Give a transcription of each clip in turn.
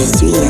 mis.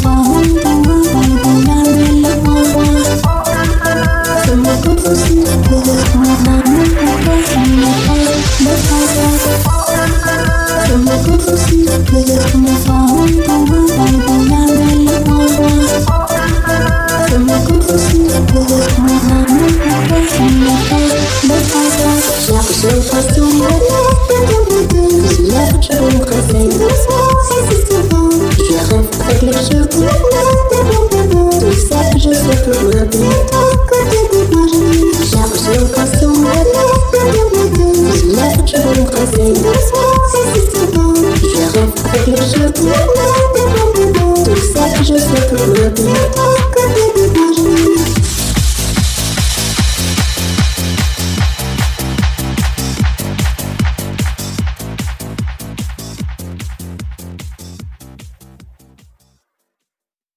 ma vie